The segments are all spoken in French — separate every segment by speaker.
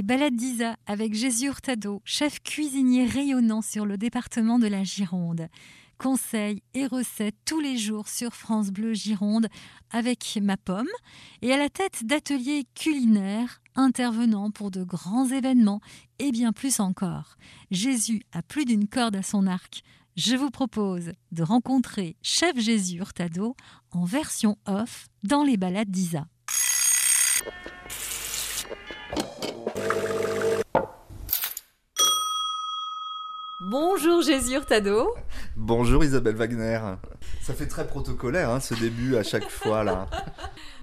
Speaker 1: les balades d'Isa avec Jésus Hurtado, chef cuisinier rayonnant sur le département de la Gironde. Conseils et recettes tous les jours sur France Bleu Gironde avec ma pomme et à la tête d'ateliers culinaires intervenant pour de grands événements et bien plus encore. Jésus a plus d'une corde à son arc. Je vous propose de rencontrer Chef Jésus Hurtado en version off dans les balades d'Isa. Bonjour Jésus Hurtado.
Speaker 2: Bonjour Isabelle Wagner. Ça fait très protocolaire hein, ce début à chaque fois là.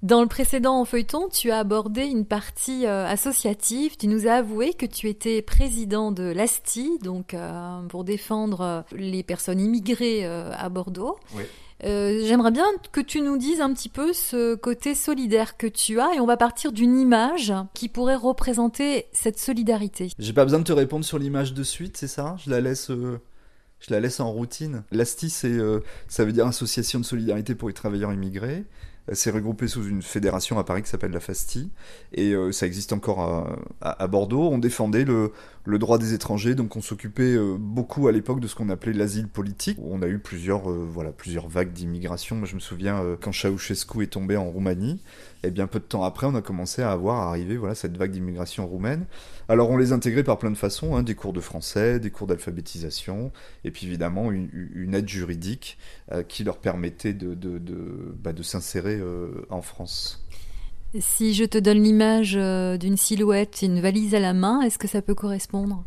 Speaker 1: Dans le précédent feuilleton, tu as abordé une partie euh, associative. Tu nous as avoué que tu étais président de l'ASTI, donc euh, pour défendre euh, les personnes immigrées à Bordeaux.
Speaker 2: Oui.
Speaker 1: J'aimerais bien que tu nous dises un petit peu ce côté solidaire que tu as et on va partir d'une image qui pourrait représenter cette solidarité.
Speaker 2: J'ai pas besoin de te répondre sur l'image de suite, c'est ça? Je la laisse. Je la laisse en routine. L'ASTI, c'est, ça veut dire Association de solidarité pour les travailleurs immigrés. C'est regroupé sous une fédération à Paris qui s'appelle la FASTI. Et euh, ça existe encore à, Bordeaux. On défendait le, le, droit des étrangers, donc on s'occupait euh, beaucoup à l'époque de ce qu'on appelait l'asile politique. On a eu plusieurs, euh, voilà, plusieurs vagues d'immigration. je me souviens quand Ceausescu est tombé en Roumanie, et bien peu de temps après, on a commencé à avoir à arriver voilà, cette vague d'immigration roumaine. Alors on les intégrait par plein de façons, hein, des cours de français, des cours d'alphabétisation, et puis évidemment une, aide juridique euh, qui leur permettait de, de, de, bah, de s'insérer euh, en France.
Speaker 1: Si je te donne l'image euh, d'une silhouette, une valise à la main, est-ce que ça peut correspondre?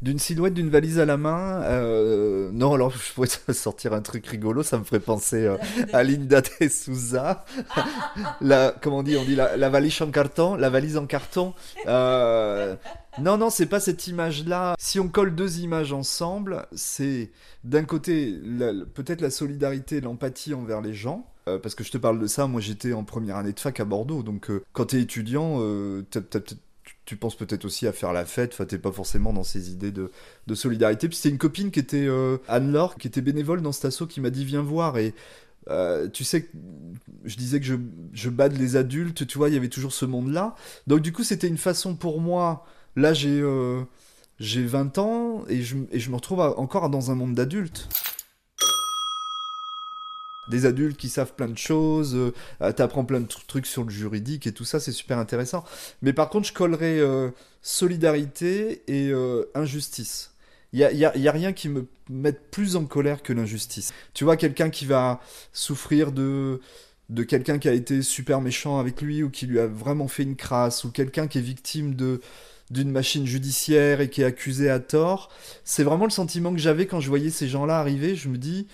Speaker 2: D'une silhouette d'une valise à la main. Euh, non, alors je pourrais sortir un truc rigolo, ça me ferait penser euh, à Linda de Souza. la, comment on dit On dit la, valise en carton, la valise en carton. Euh, non, non, c'est pas cette image-là. Si on colle deux images ensemble, c'est d'un côté peut-être la solidarité, l'empathie envers les gens. Parce que je te parle de ça, moi j'étais en première année de fac à Bordeaux, donc quand t'es étudiant, peut-être tu penses peut-être aussi à faire la fête, t'es pas forcément dans ces idées de, solidarité. Puis c'était une copine qui était euh, Anne-Laure, qui était bénévole dans cet assaut, qui m'a dit viens voir et euh, tu sais, je disais que je, je bade les adultes, tu vois, il y avait toujours ce monde-là. Donc du coup c'était une façon pour moi, là j'ai euh, j'ai 20 ans et je, et je me retrouve encore dans un monde d'adultes des adultes qui savent plein de choses, euh, euh, t'apprends plein de trucs sur le juridique et tout ça, c'est super intéressant. Mais par contre, je collerais euh, solidarité et injustice. Il n'y a, y a, rien qui me mette plus en colère que l'injustice. Tu vois, quelqu'un qui va souffrir de, de quelqu'un qui a été super méchant avec lui ou qui lui a vraiment fait une crasse ou quelqu'un qui est victime de d'une machine judiciaire et qui est accusé à tort. C'est vraiment le sentiment que j'avais quand je voyais ces gens-là arriver. Je me dis,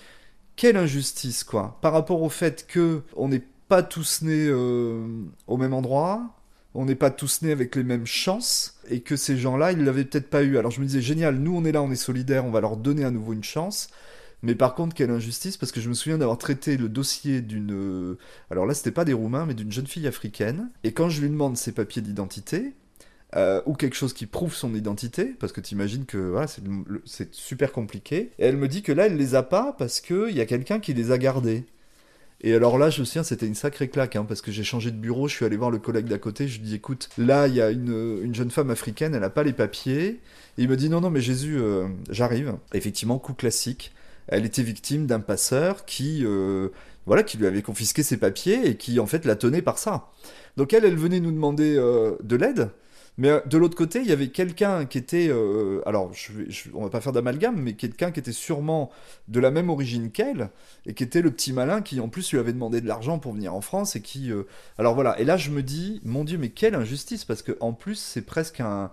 Speaker 2: quelle injustice, quoi. Par rapport au fait que on n'est pas tous nés euh, au même endroit, on n'est pas tous nés avec les mêmes chances, et que ces gens-là, ils l'avaient peut-être pas eu. Alors je me disais, génial, nous on est là, on est solidaires, on va leur donner à nouveau une chance. Mais par contre, quelle injustice, parce que je me souviens d'avoir traité le dossier d'une... Euh, alors là, c'était pas des Roumains, mais d'une jeune fille africaine. Et quand je lui demande ses papiers d'identité, euh, ou quelque chose qui prouve son identité, parce que tu imagines que voilà, c'est super compliqué. Et elle me dit que là, elle les a pas parce qu'il y a quelqu'un qui les a gardés. Et alors là, je me souviens, c'était une sacrée claque, hein, parce que j'ai changé de bureau, je suis allé voir le collègue d'à côté, je lui dis, écoute, là, il y a une, une, jeune femme africaine, elle n'a pas les papiers. Il me dit, non, non, mais Jésus, euh, j'arrive. Effectivement, coup classique. Elle était victime d'un passeur qui, euh, voilà, qui lui avait confisqué ses papiers et qui, en fait, la tenait par ça. Donc elle, elle venait nous demander de l'aide. Mais euh, de l'autre côté, il y avait quelqu'un qui était, euh, alors je, je, on va pas faire d'amalgame, mais quelqu'un qui était sûrement de la même origine qu'elle, et qui était le petit malin qui en plus lui avait demandé de l'argent pour venir en France, et qui... Euh, alors voilà, et là je me dis, mon Dieu, mais quelle injustice, parce que en plus c'est presque un...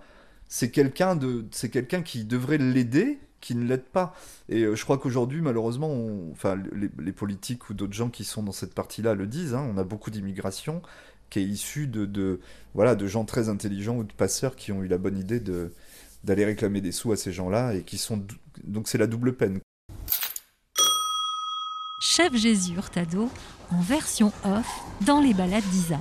Speaker 2: C'est quelqu'un de, c'est quelqu'un qui devrait l'aider, qui ne l'aide pas. Et je crois qu'aujourd'hui, malheureusement, enfin, les, politiques ou d'autres gens qui sont dans cette partie-là le disent, hein, on a beaucoup d'immigration, qui est issu de, voilà, de gens très intelligents ou de passeurs qui ont eu la bonne idée de, d'aller réclamer des sous à ces gens-là et qui sont. Donc c'est la double peine.
Speaker 1: Chef Jésus Hurtado en version off dans les balades d'Isa.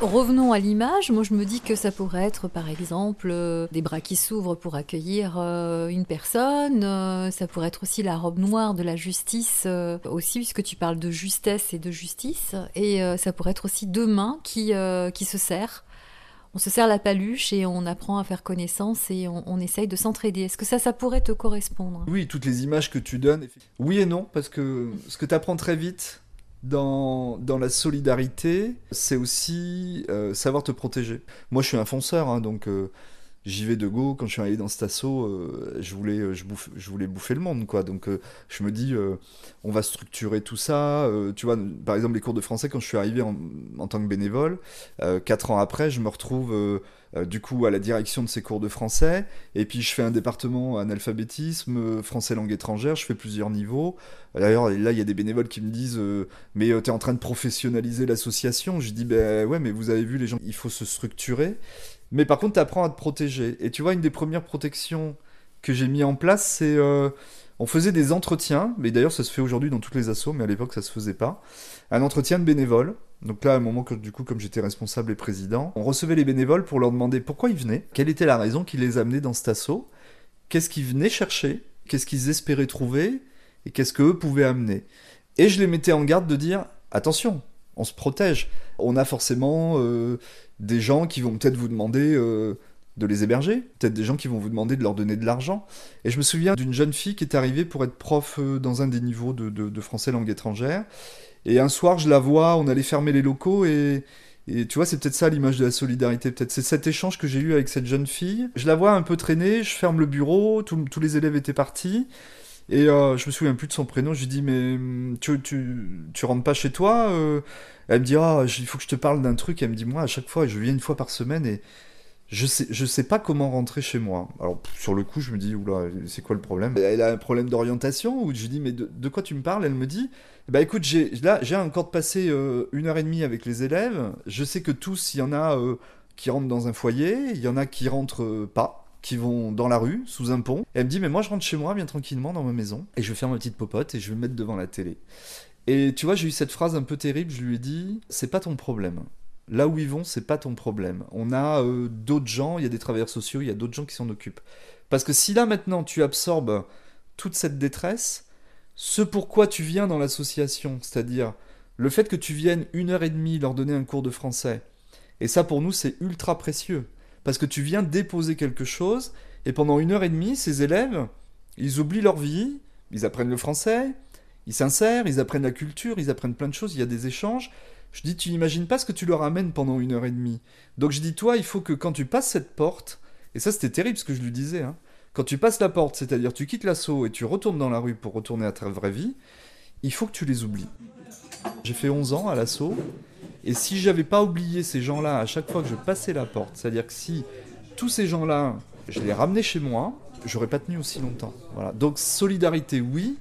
Speaker 1: Revenons à l'image. Moi, je me dis que ça pourrait être, par exemple, euh, des bras qui s'ouvrent pour accueillir euh, une personne. Euh, ça pourrait être aussi la robe noire de la justice, aussi, puisque tu parles de justesse et de justice. Et ça pourrait être aussi deux mains qui, qui se serrent on se sert la paluche et on apprend à faire connaissance et on, essaye de s'entraider. Est-ce que ça, ça pourrait te correspondre?
Speaker 2: Oui, toutes les images que tu donnes. Oui et non, parce que ce que tu apprends très vite dans, la solidarité, c'est aussi euh, savoir te protéger. Moi, je suis un fonceur, hein, donc euh, j'y vais de go. Quand je suis arrivé dans cet assaut, euh, je, voulais, euh, je, bouffe, je voulais bouffer le monde, quoi. Donc, euh, je me dis, on va structurer tout ça. tu vois, par exemple, les cours de français, quand je suis arrivé en, en tant que bénévole, quatre ans après, je me retrouve du coup à la direction de ces cours de français. Et puis, je fais un département analphabétisme, français langue étrangère. Je fais plusieurs niveaux. D'ailleurs, là, il y a des bénévoles qui me disent, mais tu es en train de professionnaliser l'association? Je dis, ben ouais, mais vous avez vu, les gens, il faut se structurer. Mais par contre, tu apprends à te protéger. Et tu vois, une des premières protections que j'ai mis en place, c'est. Euh, on faisait des entretiens, mais d'ailleurs ça se fait aujourd'hui dans toutes les assos, mais à l'époque ça se faisait pas. Un entretien de bénévoles. Donc là, à un moment que du coup, comme j'étais responsable et président, on recevait les bénévoles pour leur demander pourquoi ils venaient, quelle était la raison qui les amenait dans cet assaut, qu'est-ce qu'ils venaient chercher, qu'est-ce qu'ils espéraient trouver, et qu'est-ce qu'eux pouvaient amener. Et je les mettais en garde de dire attention, on se protège. On a forcément euh, des gens qui vont peut-être vous demander euh, de les héberger, peut-être des gens qui vont vous demander de leur donner de l'argent. Et je me souviens d'une jeune fille qui est arrivée pour être prof euh, dans un des niveaux de, français langue étrangère. Et un soir, je la vois, on allait fermer les locaux et, tu vois, c'est peut-être ça l'image de la solidarité. Peut-être c'est cet échange que j'ai eu avec cette jeune fille. Je la vois un peu traîner, je ferme le bureau, tous les élèves étaient partis. Et euh, je me souviens plus de son prénom. Je lui dis mais hum, tu, rentres pas chez toi euh Elle me dit ah il faut que je te parle d'un truc. elle me dit moi à chaque fois je viens une fois par semaine et je sais sais pas comment rentrer chez moi. Alors sur le coup je me dis oula c'est quoi le problème? Elle a un problème d'orientation ou je lui dis mais de, quoi tu me parles? Elle me dit bah écoute j'ai là j'ai encore de passer euh, une heure et demie avec les élèves. Je sais que tous il y en a qui rentrent dans un foyer, il y en a qui rentrent pas qui vont dans la rue, sous un pont. Et elle me dit, mais moi je rentre chez moi bien tranquillement dans ma maison, et je vais faire ma petite popote, et je vais me mettre devant la télé. Et tu vois, j'ai eu cette phrase un peu terrible, je lui ai dit, c'est pas ton problème. Là où ils vont, c'est pas ton problème. On a euh, d'autres gens, il y a des travailleurs sociaux, il y a d'autres gens qui s'en occupent. Parce que si là maintenant tu absorbes toute cette détresse, ce pourquoi tu viens dans l'association, c'est-à-dire le fait que tu viennes une heure et demie leur donner un cours de français, et ça pour nous c'est ultra précieux parce que tu viens déposer quelque chose, et pendant une heure et demie, ces élèves, ils oublient leur vie, ils apprennent le français, ils s'insèrent, ils apprennent la culture, ils apprennent plein de choses, il y a des échanges. Je dis, tu n'imagines pas ce que tu leur amènes pendant une heure et demie. Donc je dis, toi, il faut que quand tu passes cette porte, et ça c'était terrible ce que je lui disais, hein, quand tu passes la porte, c'est-à-dire tu quittes l'assaut et tu retournes dans la rue pour retourner à ta vraie vie, il faut que tu les oublies. J'ai fait 11 ans à l'assaut, et si j'avais pas oublié ces gens-là à chaque fois que je passais la porte, c'est-à-dire que si tous ces gens-là, je les ramenais chez moi, j'aurais pas tenu aussi longtemps. Voilà. Donc solidarité, oui.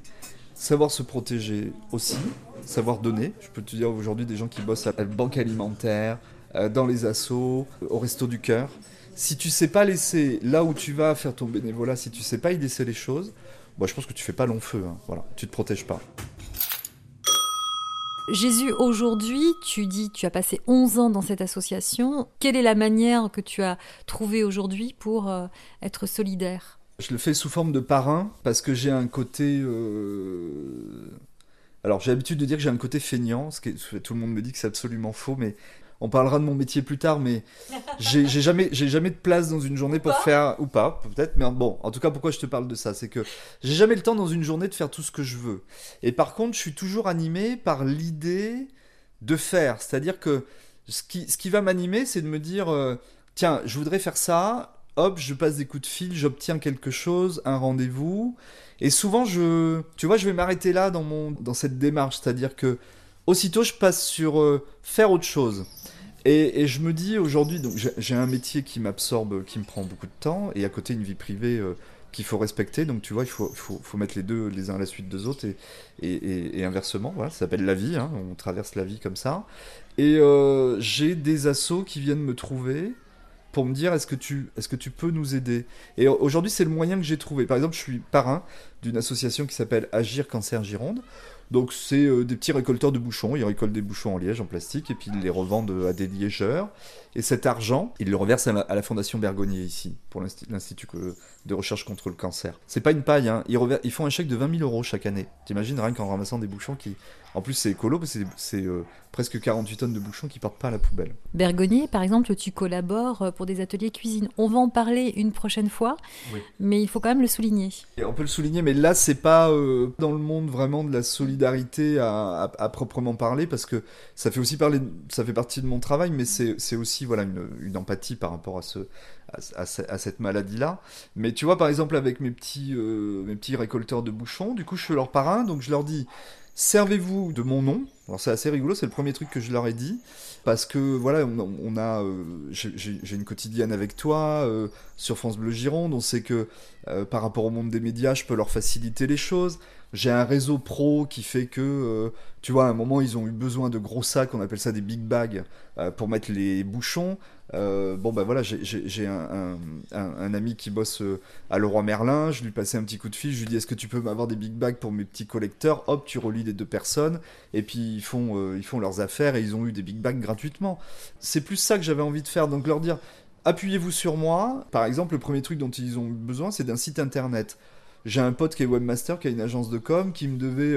Speaker 2: Savoir se protéger aussi. Savoir donner. Je peux te dire aujourd'hui des gens qui bossent à la banque alimentaire, euh, dans les assos, au resto du cœur. Si tu sais pas laisser là où tu vas faire ton bénévolat, si tu sais pas y laisser les choses, moi je pense que tu fais pas long feu. Hein. Voilà, tu te protèges pas.
Speaker 1: Jésus, aujourd'hui, tu dis, tu as passé 11 ans dans cette association. Quelle est la manière que tu as trouvée aujourd'hui pour euh, être solidaire?
Speaker 2: Je le fais sous forme de parrain parce que j'ai un côté... Euh, alors j'ai l'habitude de dire que j'ai un côté feignant, ce que tout le monde me dit que c'est absolument faux, mais on parlera de mon métier plus tard, mais j'ai jamais, j'ai jamais de place dans une journée pour faire ou pas, peut-être. Mais bon, en tout cas, pourquoi je te parle de ça, c'est que j'ai jamais le temps dans une journée de faire tout ce que je veux. Et par contre, je suis toujours animé par l'idée de faire. C'est-à-dire que ce qui, ce qui va m'animer, c'est de me dire, euh, tiens, je voudrais faire ça. Hop, je passe des coups de fil, j'obtiens quelque chose, un rendez-vous. Et souvent, je, tu vois, je vais m'arrêter là dans mon, dans cette démarche, c'est-à-dire que aussitôt je passe sur euh, faire autre chose. Et, je me dis aujourd'hui, j'ai un métier qui m'absorbe, qui me prend beaucoup de temps, et à côté une vie privée euh, qu'il faut respecter. Donc tu vois, il faut, mettre les deux les uns à la suite des autres, et, inversement. Voilà, ça s'appelle la vie. Hein, on traverse la vie comme ça. Et euh, j'ai des assos qui viennent me trouver pour me dire est-ce que est-ce que tu peux nous aider? Et aujourd'hui c'est le moyen que j'ai trouvé par exemple je suis parrain d'une association qui s'appelle Agir Cancer Gironde donc c'est euh, des petits récolteurs de bouchons, ils récoltent des bouchons en liège, en plastique, et puis ils les revendent euh, à des liégeurs. Et cet argent, ils le reversent à la, Fondation Bergonier ici, pour l'Institut de recherche contre le cancer. C'est pas une paille, hein. ils, font un chèque de 20 000 euros chaque année. T'imagines rien qu'en ramassant des bouchons qui, En plus, c'est écolo parce que c'est euh, presque 48 tonnes de bouchons qui partent pas à la poubelle.
Speaker 1: Bergonnier, par exemple, tu collabores euh, pour des ateliers cuisine. On va en parler une prochaine fois, mais il faut quand même le souligner.
Speaker 2: on peut le souligner, mais là, c'est pas euh, dans le monde vraiment de la solidarité à, proprement parler, parce que ça fait aussi parler, ça fait partie de mon travail, mais c'est aussi voilà une, empathie par rapport à ce, à, cette maladie-là. Mais tu vois, par exemple, avec mes petits, mes petits récolteurs de bouchons, du coup, je suis leur parrain, donc je leur dis servez-vous de mon nom. Alors c'est assez rigolo, c'est le premier truc que je leur ai dit parce que voilà, on, a, euh, j'ai une quotidienne avec toi euh, sur France Bleu Gironde. On sait que euh, par rapport au monde des médias, je peux leur faciliter les choses. J'ai un réseau pro qui fait que, tu vois, à un moment, ils ont eu besoin de gros sacs, on appelle ça des big bags, pour mettre les bouchons. Euh, bon, ben voilà, j'ai un, ami qui bosse euh, à Leroy Merlin. Je lui passais un petit coup de fil. Je lui dis Est-ce que tu peux m'avoir des big bags pour mes petits collecteurs? Hop, tu relis les deux personnes. Et puis ils font, euh, ils font leurs affaires et ils ont eu des big bags gratuitement. C'est plus ça que j'avais envie de faire. Donc leur dire Appuyez-vous sur moi. Par exemple, le premier truc dont ils ont besoin, c'est d'un site internet. J'ai un pote qui est webmaster, qui a une agence de com, qui me devait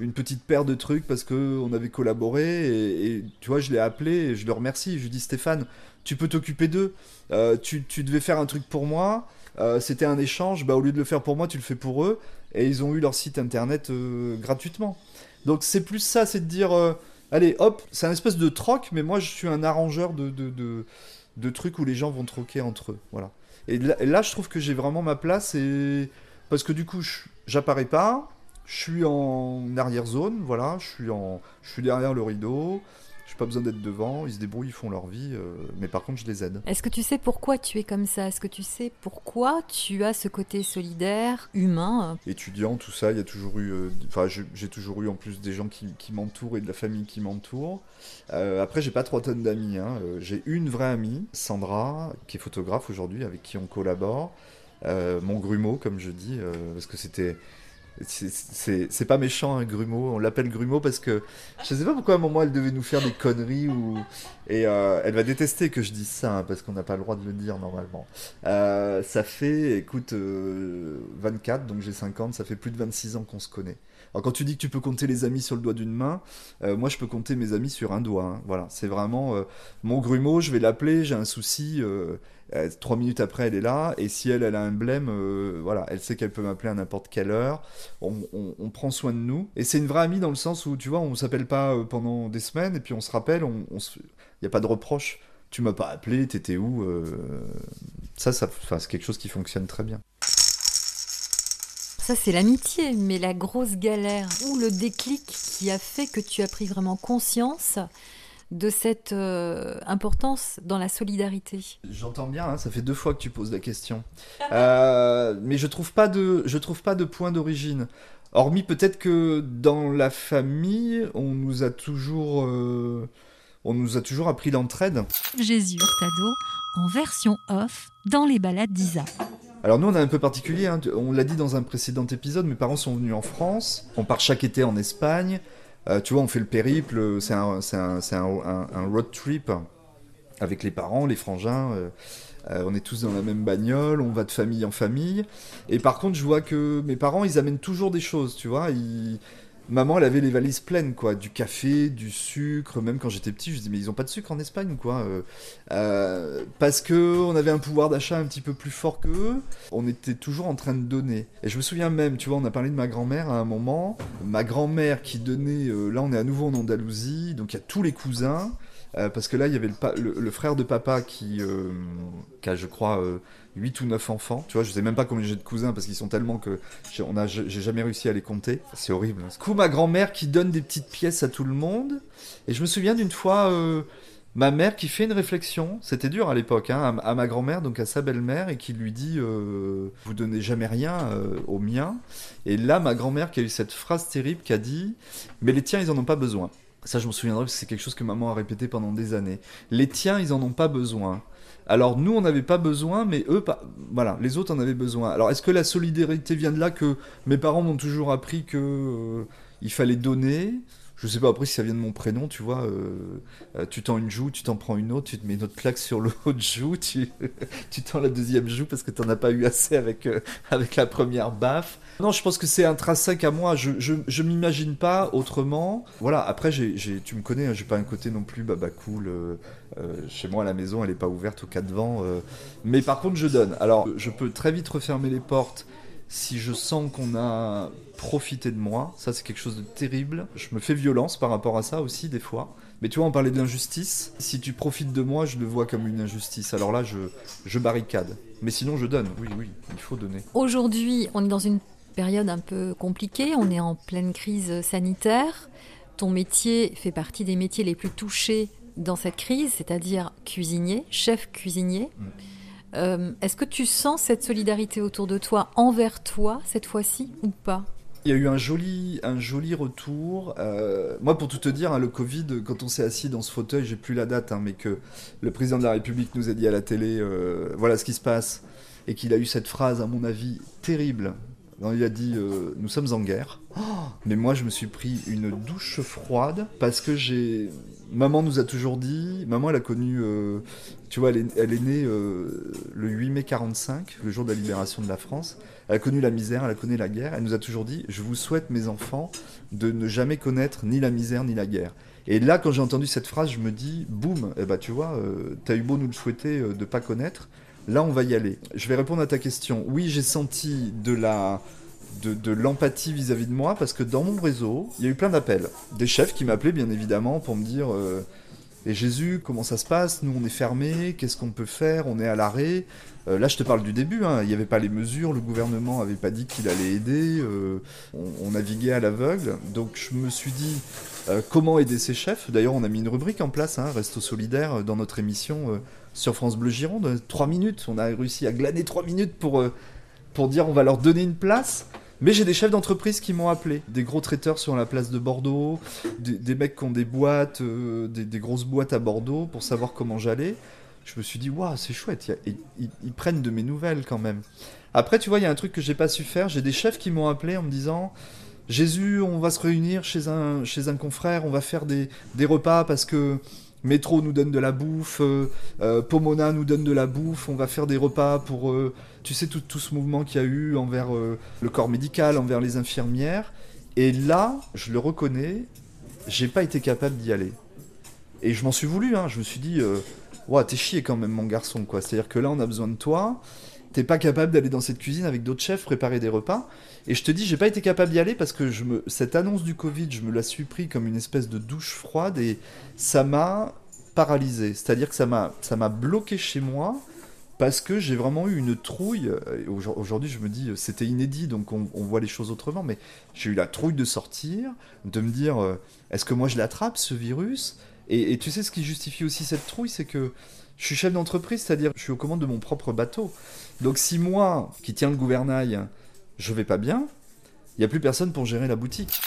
Speaker 2: une petite paire de trucs parce qu'on avait collaboré. Et, tu vois, je l'ai appelé et je le remercie. Je lui dis Stéphane, tu peux t'occuper d'eux. Euh, tu, devais faire un truc pour moi, euh, c'était un échange, bah, au lieu de le faire pour moi, tu le fais pour eux, et ils ont eu leur site internet euh, gratuitement. Donc c'est plus ça, c'est de dire, allez, hop, c'est un espèce de troc, mais moi je suis un arrangeur de, de, trucs où les gens vont troquer entre eux. Voilà. Et là, je trouve que j'ai vraiment ma place, et... parce que du coup, j'apparais pas, je suis en arrière-zone, voilà, je suis, en... je suis derrière le rideau, j'ai pas besoin d'être devant, ils se débrouillent, ils font leur vie, euh, mais par contre je les aide.
Speaker 1: Est-ce que tu sais pourquoi tu es comme ça? Est-ce que tu sais pourquoi tu as ce côté solidaire, humain?
Speaker 2: Étudiant, tout ça, il y a toujours eu, euh, enfin j'ai toujours eu en plus des gens qui, m'entourent et de la famille qui m'entoure. Euh, après j'ai pas trois tonnes d'amis, hein. j'ai une vraie amie, Sandra, qui est photographe aujourd'hui, avec qui on collabore. Mon grumeau, comme je dis, parce que c'était c'est pas méchant, un grumeau. On l'appelle grumeau parce que je sais pas pourquoi à un moment elle devait nous faire des conneries ou et euh, elle va détester que je dise ça hein, parce qu'on n'a pas le droit de le dire normalement. Euh, ça fait, écoute, 24, euh, donc j'ai 50, ça fait plus de 26 ans qu'on se connaît. Alors quand tu dis que tu peux compter les amis sur le doigt d'une main, moi je peux compter mes amis sur un doigt. Hein. Voilà, c'est vraiment mon grumeau. Je vais l'appeler, j'ai un souci euh, trois minutes après, elle est là. Et si elle, elle a un blême, euh, voilà, elle sait qu'elle peut m'appeler à n'importe quelle heure. On, prend soin de nous. Et c'est une vraie amie dans le sens où, tu vois, on s'appelle pas euh, pendant des semaines et puis on se rappelle, il n'y a pas de reproche. Tu m'as pas appelé, t'étais où Ça, ça c'est quelque chose qui fonctionne très bien.
Speaker 1: Ça, c'est l'amitié, mais la grosse galère ou le déclic qui a fait que tu as pris vraiment conscience de cette euh, importance dans la solidarité
Speaker 2: J'entends bien, hein, ça fait deux fois que tu poses la question. Euh, mais je trouve pas de, je trouve pas de point d'origine. Hormis peut-être que dans la famille, on nous a toujours, euh, on nous a toujours appris l'entraide.
Speaker 1: Jésus Hurtado en version off dans les balades d'Isa.
Speaker 2: Alors nous on est un peu particulier, hein. on l'a dit dans un précédent épisode, mes parents sont venus en France, on part chaque été en Espagne, euh, tu vois, on fait le périple, c'est un, road trip avec les parents, les frangins. Euh, euh, on est tous dans la même bagnole, on va de famille en famille. Et par contre, je vois que mes parents, ils amènent toujours des choses, tu vois. Maman, elle avait les valises pleines, quoi. Du café, du sucre. Même quand j'étais petit, je me disais, mais ils ont pas de sucre en Espagne, quoi. Euh, euh, parce que on avait un pouvoir d'achat un petit peu plus fort qu'eux. On était toujours en train de donner. Et je me souviens même, tu vois, on a parlé de ma grand-mère à un moment. Ma grand-mère qui donnait. Euh, là, on est à nouveau en Andalousie, donc il y a tous les cousins. Parce que là, il y avait le, frère de papa qui, qui a, je crois, 8 ou 9 enfants. Tu vois, je sais même pas combien j'ai de cousins parce qu'ils sont tellement que j'ai jamais réussi à les compter. C'est horrible. Du coup, ma grand-mère qui donne des petites pièces à tout le monde. Et je me souviens d'une fois, euh, ma mère qui fait une réflexion. C'était dur à l'époque, hein, à, ma grand-mère, donc à sa belle-mère, et qui lui dit euh, Vous donnez jamais rien euh, aux miens. Et là, ma grand-mère qui a eu cette phrase terrible qui a dit Mais les tiens, ils en ont pas besoin. Ça, je me souviendrai parce que c'est quelque chose que maman a répété pendant des années. Les tiens, ils en ont pas besoin. Alors nous, on n'avait pas besoin, mais eux, voilà, les autres en avaient besoin. Alors est-ce que la solidarité vient de là que mes parents m'ont toujours appris que euh, il fallait donner? Je sais pas après si ça vient de mon prénom, tu vois. Euh, euh, tu tends une joue, tu t'en prends une autre, tu te mets une autre claque sur l'autre joue, tu, tends la deuxième joue parce que t'en as pas eu assez avec, euh, avec la première baffe. Non, je pense que c'est intrinsèque à moi. Je, je, je m'imagine pas autrement. Voilà, après, j'ai, j'ai, tu me connais, hein, j'ai pas un côté non plus baba cool. chez moi, la maison, elle est pas ouverte au cas de vent. mais par contre, je donne. Alors, je peux très vite refermer les portes si je sens qu'on a profité de moi, ça c'est quelque chose de terrible. Je me fais violence par rapport à ça aussi des fois. Mais tu vois, on parlait de l'injustice. Si tu profites de moi, je le vois comme une injustice. Alors là, je, je barricade. Mais sinon, je donne. Oui, oui, il faut donner.
Speaker 1: Aujourd'hui, on est dans une période un peu compliquée. On est en pleine crise sanitaire. Ton métier fait partie des métiers les plus touchés dans cette crise, c'est-à-dire cuisinier, chef cuisinier. Mm. Euh, est-ce que tu sens cette solidarité autour de toi, envers toi, cette fois-ci, ou pas?
Speaker 2: Il y a eu un joli, retour. Euh, moi, pour tout te dire, hein, le Covid, quand on s'est assis dans ce fauteuil, j'ai plus la date, hein, mais que le président de la République nous a dit à la télé, euh, voilà ce qui se passe, et qu'il a eu cette phrase, à mon avis, terrible. Il a dit, nous sommes en guerre. Mais moi, je me suis pris une douche froide parce que j'ai. Maman nous a toujours dit. Maman, elle a connu. Euh, tu vois, elle est, née euh, le 8 mai 45, le jour de la libération de la France. Elle a connu la misère, elle a connu la guerre. Elle nous a toujours dit Je vous souhaite, mes enfants, de ne jamais connaître ni la misère ni la guerre. Et là, quand j'ai entendu cette phrase, je me dis Boum, eh ben, tu vois, euh, t'as eu beau nous le souhaiter de pas connaître. Là, on va y aller. Je vais répondre à ta question. Oui, j'ai senti de la de, l'empathie vis-à-vis de moi parce que dans mon réseau, il y a eu plein d'appels. Des chefs qui m'appelaient bien évidemment pour me dire euh, Et Jésus, comment ça se passe? Nous on est fermés, qu'est-ce qu'on peut faire? On est à l'arrêt. Euh, là je te parle du début, hein. il n'y avait pas les mesures, le gouvernement n'avait pas dit qu'il allait aider, euh, on, naviguait à l'aveugle. Donc je me suis dit comment aider ces chefs? D'ailleurs on a mis une rubrique en place, hein, Resto Solidaire, dans notre émission sur France Bleu Gironde. Trois minutes, on a réussi à glaner trois minutes pour, pour dire on va leur donner une place. Mais j'ai des chefs d'entreprise qui m'ont appelé, des gros traiteurs sur la place de Bordeaux, des, mecs qui ont des boîtes, euh, des, grosses boîtes à Bordeaux pour savoir comment j'allais. Je me suis dit, waouh, c'est chouette, ils, prennent de mes nouvelles quand même. Après, tu vois, il y a un truc que j'ai pas su faire. J'ai des chefs qui m'ont appelé en me disant, Jésus, on va se réunir chez un, chez un confrère, on va faire des, des repas parce que Métro nous donne de la bouffe, euh, euh, Pomona nous donne de la bouffe, on va faire des repas pour, euh, tu sais, tout, tout ce mouvement qu'il y a eu envers le corps médical, envers les infirmières. Et là, je le reconnais, j'ai pas été capable d'y aller. Et je m'en suis voulu, hein. je me suis dit, ouais, t'es chié quand même, mon garçon, quoi. C'est-à-dire que là, on a besoin de toi t'es pas capable d'aller dans cette cuisine avec d'autres chefs préparer des repas. Et je te dis, j'ai pas été capable d'y aller parce que me, cette annonce du Covid, je me la suis pris comme une espèce de douche froide et ça m'a paralysé. C'est-à-dire que ça m'a, ça m'a bloqué chez moi parce que j'ai vraiment eu une trouille. Aujourd'hui, je me dis, c'était inédit, donc on, voit les choses autrement, mais j'ai eu la trouille de sortir, de me dire, euh, est-ce que moi je l'attrape, ce virus? Et, tu sais, ce qui justifie aussi cette trouille, c'est que je suis chef d'entreprise, c'est-à-dire je suis aux commandes de mon propre bateau. Donc si moi, qui tiens le gouvernail, je vais pas bien, il n'y a plus personne pour gérer la boutique.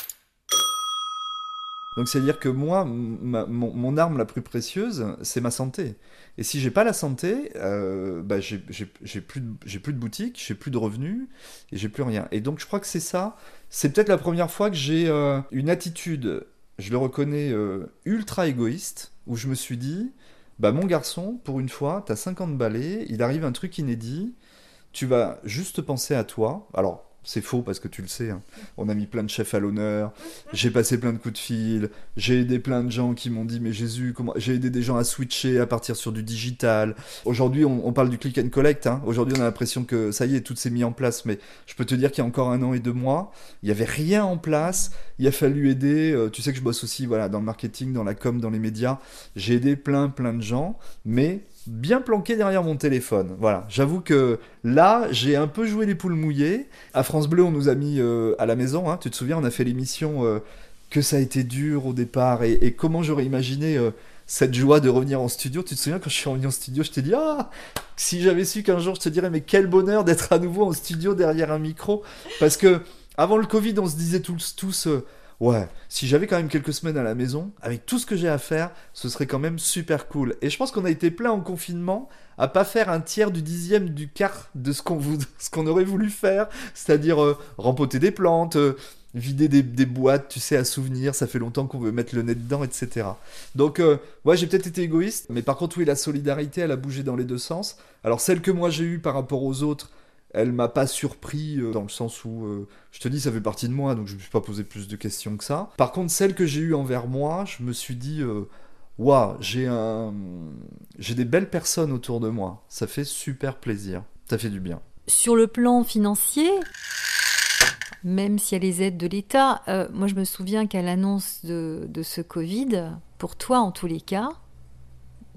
Speaker 2: Donc c'est-à-dire que moi, mon, arme la plus précieuse, c'est ma santé. Et si j'ai pas la santé, euh, bah j'ai plus, de, plus boutique, j'ai plus de revenus, et j'ai plus rien. Et donc je crois que c'est ça. C'est peut-être la première fois que j'ai euh, une attitude, je le reconnais, euh, ultra égoïste, où je me suis dit, bah mon garçon, pour une fois, t'as 50 balais, il arrive un truc inédit, tu vas juste penser à toi. Alors, c'est faux parce que tu le sais. Hein. On a mis plein de chefs à l'honneur. J'ai passé plein de coups de fil. J'ai aidé plein de gens qui m'ont dit Mais Jésus, comment. J'ai aidé des gens à switcher, à partir sur du digital. Aujourd'hui, on, parle du click and collect. Hein. Aujourd'hui, on a l'impression que ça y est, tout s'est mis en place. Mais je peux te dire qu'il y a encore un an et deux mois, il n'y avait rien en place. Il a fallu aider. Euh, tu sais que je bosse aussi voilà, dans le marketing, dans la com, dans les médias. J'ai aidé plein, plein de gens. Mais bien planqué derrière mon téléphone. Voilà, j'avoue que là, j'ai un peu joué les poules mouillées. À France Bleu, on nous a mis euh, à la maison, hein. tu te souviens, on a fait l'émission euh, que ça a été dur au départ et, comment j'aurais imaginé euh, cette joie de revenir en studio. Tu te souviens quand je suis revenu en studio, je t'ai dit ah si j'avais su qu'un jour je te dirais mais quel bonheur d'être à nouveau en studio derrière un micro parce que avant le Covid, on se disait tous tous ouais, si j'avais quand même quelques semaines à la maison, avec tout ce que j'ai à faire, ce serait quand même super cool. Et je pense qu'on a été plein en confinement à pas faire un tiers du dixième du quart de ce qu'on aurait voulu faire, c'est-à-dire euh, rempoter des plantes, euh, vider des, boîtes, tu sais, à souvenirs, ça fait longtemps qu'on veut mettre le nez dedans, etc. Donc, euh, ouais, j'ai peut-être été égoïste, mais par contre, oui, la solidarité, elle a bougé dans les deux sens. Alors, celle que moi j'ai eue par rapport aux autres, elle m'a pas surpris euh, dans le sens où, euh, je te dis, ça fait partie de moi, donc je me suis pas posé plus de questions que ça. Par contre, celle que j'ai eue envers moi, je me suis dit, waouh, j'ai un, j'ai des belles personnes autour de moi. Ça fait super plaisir. Ça fait du bien.
Speaker 1: Sur le plan financier, même s'il y a les aides de l'État, euh, moi je me souviens qu'à l'annonce de, ce Covid, pour toi en tous les cas,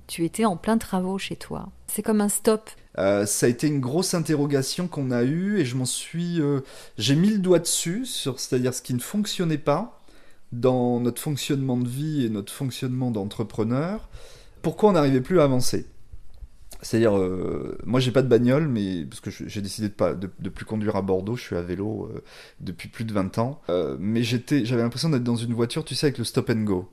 Speaker 1: tu étais en plein travaux chez toi. C'est comme un stop.
Speaker 2: Euh, ça a été une grosse interrogation qu'on a eue et je m'en suis. Euh, j'ai mis le doigt dessus, sur, c'est-à-dire ce qui ne fonctionnait pas dans notre fonctionnement de vie et notre fonctionnement d'entrepreneur. Pourquoi on n'arrivait plus à avancer? C'est-à-dire, euh, moi j'ai pas de bagnole, mais parce que j'ai décidé de pas de, plus conduire à Bordeaux, je suis à vélo depuis plus de 20 ans. Mais j'avais l'impression d'être dans une voiture, tu sais, avec le stop and go.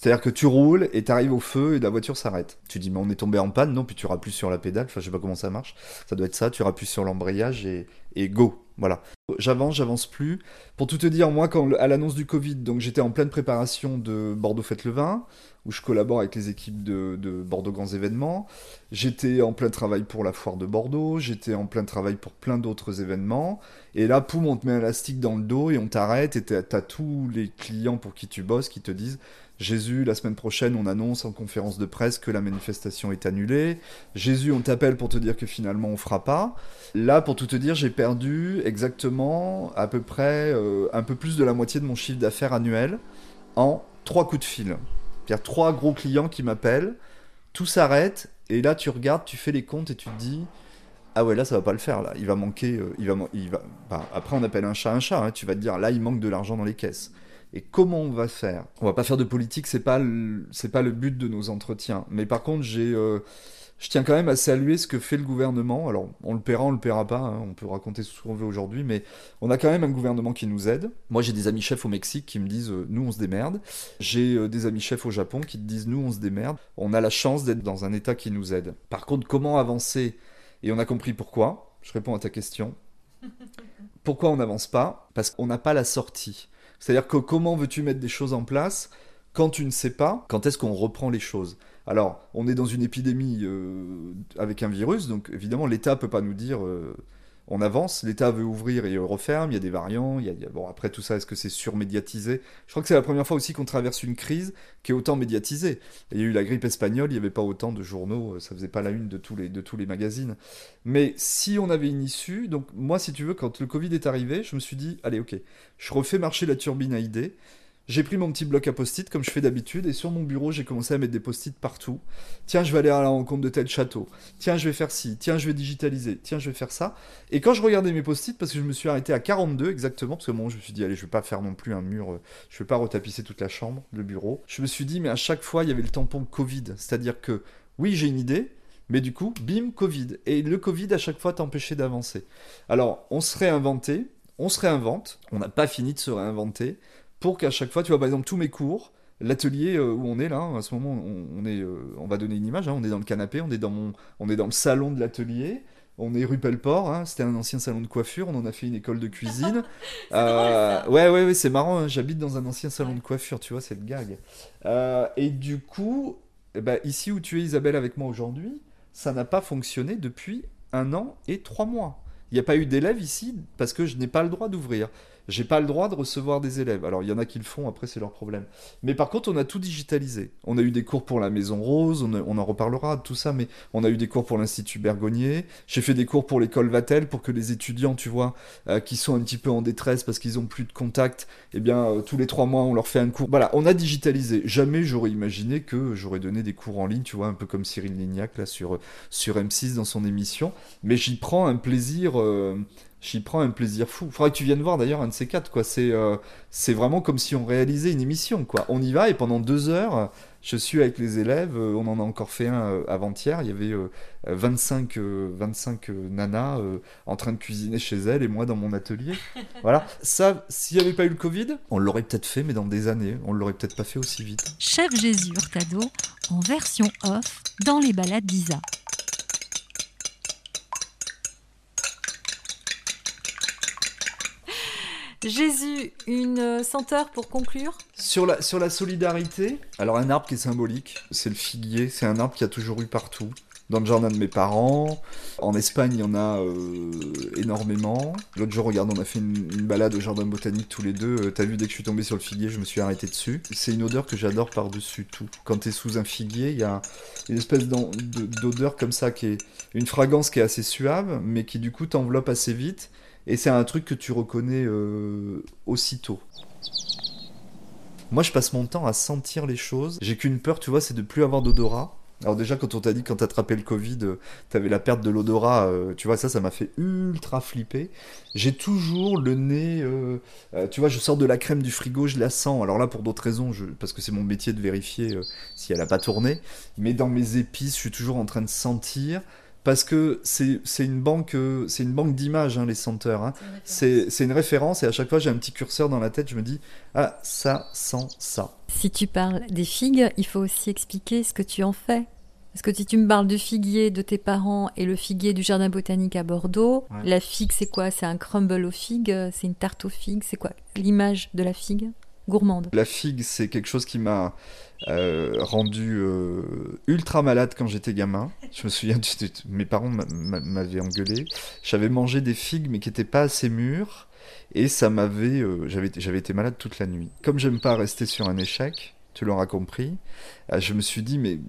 Speaker 2: C'est-à-dire que tu roules et tu arrives au feu et la voiture s'arrête. Tu dis mais on est tombé en panne, non, puis tu rappuies sur la pédale, enfin je sais pas comment ça marche. Ça doit être ça, tu rappuies sur l'embrayage et, et go. Voilà. J'avance, j'avance plus. Pour tout te dire, moi, quand à l'annonce du Covid, donc j'étais en pleine préparation de Bordeaux Fête le Vin, où je collabore avec les équipes de, Bordeaux Grands Événements. J'étais en plein travail pour la foire de Bordeaux, j'étais en plein travail pour plein d'autres événements. Et là, poum, on te met un élastique dans le dos et on t'arrête et t'as tous les clients pour qui tu bosses qui te disent Jésus, la semaine prochaine, on annonce en conférence de presse que la manifestation est annulée. Jésus, on t'appelle pour te dire que finalement on fera pas. Là, pour tout te dire, j'ai perdu exactement à peu près euh, un peu plus de la moitié de mon chiffre d'affaires annuel en trois coups de fil. Il y a trois gros clients qui m'appellent, tout s'arrête et là tu regardes, tu fais les comptes et tu te dis ah ouais là ça va pas le faire là, il va manquer, euh, il va. Bah, après on appelle un chat un chat, hein. tu vas te dire là il manque de l'argent dans les caisses. Et comment on va faire? On va pas faire de politique, c'est pas c'est pas le but de nos entretiens. Mais par contre, j'ai, euh, je tiens quand même à saluer ce que fait le gouvernement. Alors, on le paiera, on le paiera pas. Hein. on peut raconter ce qu'on veut aujourd'hui, mais on a quand même un gouvernement qui nous aide. Moi, j'ai des amis chefs au Mexique qui me disent, euh, nous, on se démerde. J'ai euh, des amis chefs au Japon qui te disent, nous, on se démerde. On a la chance d'être dans un État qui nous aide. Par contre, comment avancer? Et on a compris pourquoi. Je réponds à ta question. Pourquoi on n'avance pas? Parce qu'on n'a pas la sortie. C'est-à-dire que comment veux-tu mettre des choses en place quand tu ne sais pas quand est-ce qu'on reprend les choses? Alors, on est dans une épidémie euh, avec un virus, donc évidemment, l'État peut pas nous dire euh, on avance, l'État veut ouvrir et referme, il y a des variants, il y a, bon après tout ça, est-ce que c'est surmédiatisé? Je crois que c'est la première fois aussi qu'on traverse une crise qui est autant médiatisée. Il y a eu la grippe espagnole, il n'y avait pas autant de journaux, euh, ça faisait pas la une de tous les, de tous les magazines. Mais si on avait une issue, donc moi si tu veux, quand le Covid est arrivé, je me suis dit, allez ok, je refais marcher la turbine à idées, j'ai pris mon petit bloc à post-it comme je fais d'habitude et sur mon bureau j'ai commencé à mettre des post-it partout. Tiens, je vais aller à la rencontre de tel château. Tiens, je vais faire ci. Tiens, je vais digitaliser. Tiens, je vais faire ça. Et quand je regardais mes post-it, parce que je me suis arrêté à 42 exactement, parce que bon, je me suis dit, allez, je vais pas faire non plus un mur, euh, je vais pas retapisser toute la chambre, le bureau. Je me suis dit, mais à chaque fois, il y avait le tampon Covid. C'est-à-dire que, oui, j'ai une idée, mais du coup, bim, Covid. Et le Covid, à chaque fois, t'empêchait d'avancer. Alors, on se réinventait, on se réinvente, on n'a pas fini de se réinventer pour qu'à chaque fois, tu vois, par exemple, tous mes cours, l'atelier euh, où on est là, à ce moment, on, est, euh, on va donner une image, hein, on est dans le canapé, on est dans, mon, on est dans le salon de l'atelier. On est rue Pelleport, hein, c'était un ancien salon de coiffure, on en a fait une école de cuisine.
Speaker 1: euh,
Speaker 2: ouais, ouais, ouais, c'est marrant, hein, j'habite dans un ancien salon de coiffure, tu vois, c'est le gag. Euh, et du coup, eh ben, ici où tu es Isabelle avec moi aujourd'hui, ça n'a pas fonctionné depuis un an et trois mois. Il n'y a pas eu d'élèves ici parce que je n'ai pas le droit d'ouvrir. J'ai pas le droit de recevoir des élèves. Alors il y en a qui le font, après c'est leur problème. Mais par contre, on a tout digitalisé. On a eu des cours pour la Maison Rose, on, en reparlera de tout ça, mais on a eu des cours pour l'Institut Bergonnier. J'ai fait des cours pour l'école Vatel pour que les étudiants, tu vois, euh, qui sont un petit peu en détresse parce qu'ils ont plus de contact, eh bien euh, tous les trois mois on leur fait un cours. Voilà, on a digitalisé. Jamais j'aurais imaginé que j'aurais donné des cours en ligne, tu vois, un peu comme Cyril Lignac là sur sur M6 dans son émission. Mais j'y prends un plaisir. Euh, j'y prends un plaisir fou. Faudrait que tu viennes voir d'ailleurs un de ces quatre, quoi. C'est euh, c'est vraiment comme si on réalisait une émission, quoi. On y va et pendant deux heures, je suis avec les élèves. Euh, on en a encore fait un euh, avant-hier. Il y avait 25 25 nanas en train de cuisiner chez elles et moi dans mon atelier. voilà. Ça, s'il n'y avait pas eu le Covid, on l'aurait peut-être fait, mais dans des années, on l'aurait peut-être pas fait aussi vite.
Speaker 1: Chef Jésus Hurtado en version off dans les balades d'Isa. Jésus, une senteur pour conclure
Speaker 2: sur la, sur la solidarité, alors un arbre qui est symbolique, c'est le figuier, c'est un arbre qui a toujours eu partout dans le jardin de mes parents. En Espagne, il y en a euh, énormément. L'autre jour, regarde, on a fait une, balade au jardin botanique tous les deux. Euh, t'as vu, dès que je suis tombé sur le figuier, je me suis arrêté dessus. C'est une odeur que j'adore par-dessus tout. Quand t'es sous un figuier, il y a une espèce d'odeur comme ça qui est une fragrance qui est assez suave, mais qui du coup t'enveloppe assez vite. Et c'est un truc que tu reconnais euh, aussitôt. Moi, je passe mon temps à sentir les choses. J'ai qu'une peur, tu vois, c'est de plus avoir d'odorat. Alors déjà, quand on t'a dit quand t'as attrapé le Covid, euh, t'avais la perte de l'odorat, euh, tu vois, ça, ça m'a fait ultra flipper. J'ai toujours le nez, tu vois, je sors de la crème du frigo, je la sens. Alors là, pour d'autres raisons, parce que c'est mon métier de vérifier si elle a pas tourné. Mais dans mes épices, je suis toujours en train de sentir parce que c'est une banque, c'est une banque d'images, hein, les senteurs. Hein. C'est une référence et à chaque fois j'ai un petit curseur dans la tête, je me dis ah ça sent ça.
Speaker 1: Si tu parles des figues, il faut aussi expliquer ce que tu en fais. Parce que si tu me parles de figuier de tes parents et le figuier du jardin botanique à Bordeaux, la figue c'est quoi? C'est un crumble aux figues? C'est une tarte aux figues? C'est quoi? L'image de la figue?
Speaker 2: La figue c'est quelque chose qui m'a euh, rendu euh, ultra malade quand j'étais gamin. Je me souviens, mes parents m'avaient engueulé. J'avais mangé des figues mais qui n'étaient pas assez mûres et ça m'avait, euh, j'avais, j'avais été malade toute la nuit. Comme j'aime pas rester sur un échec, tu l'auras compris, je me suis dit mais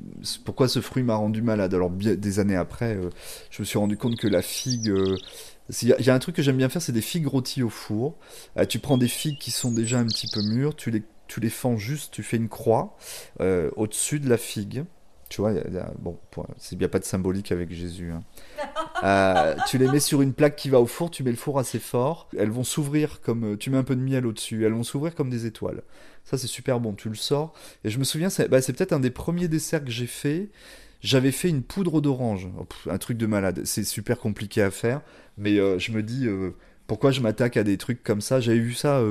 Speaker 2: pourquoi ce fruit m'a rendu malade? Alors des années après, je me suis rendu compte que la figue il y, a un truc que j'aime bien faire, c'est des figues rôties au four. tu prends des figues qui sont déjà un petit peu mûres, tu les tu les fends juste, tu fais une croix euh, au-dessus de la figue. Tu vois, bon, c'est bien pas de symbolique avec Jésus. Hein. Euh, tu les mets sur une plaque qui va au four, tu mets le four assez fort. Elles vont s'ouvrir comme. Tu mets un peu de miel au-dessus, elles vont s'ouvrir comme des étoiles. Ça, c'est super bon, tu le sors. Et je me souviens, c'est bah, peut-être un des premiers desserts que j'ai fait. J'avais fait une poudre d'orange, oh, un truc de malade. C'est super compliqué à faire, mais euh, je me dis, pourquoi je m'attaque à des trucs comme ça? J'avais vu ça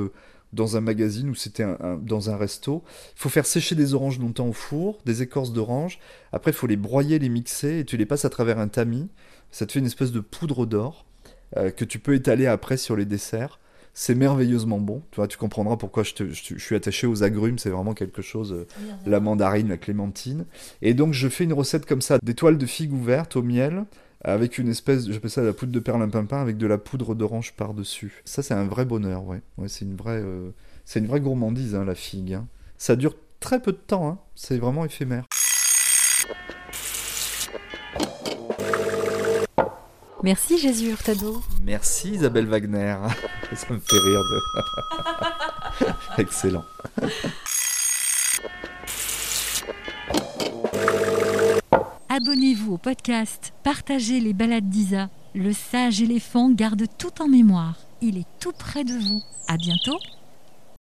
Speaker 2: dans un magazine ou c'était dans un resto. Il faut faire sécher des oranges longtemps au four, des écorces d'orange. Après, il faut les broyer, les mixer et tu les passes à travers un tamis. Ça te fait une espèce de poudre d'or euh, que tu peux étaler après sur les desserts. C'est merveilleusement bon. Tu vois, tu comprendras pourquoi je, je, suis attaché aux agrumes. C'est vraiment quelque chose. Euh, la mandarine, la clémentine. Et donc, je fais une recette comme ça d'étoiles de figues ouvertes au miel avec une espèce, j'appelle ça la poudre de perlimpinpin avec de la poudre d'orange par-dessus. Ça, c'est un vrai bonheur, ouais. ouais c'est une vraie, euh, c'est une vraie gourmandise, hein, la figue. Hein. Ça dure très peu de temps, hein. c'est vraiment éphémère.
Speaker 1: Merci Jésus Hurtado.
Speaker 2: Merci Isabelle Wagner. Ça me fait rire de. Excellent.
Speaker 1: Abonnez-vous au podcast, partagez les balades d'Isa. Le sage éléphant garde tout en mémoire. Il est tout près de vous. À bientôt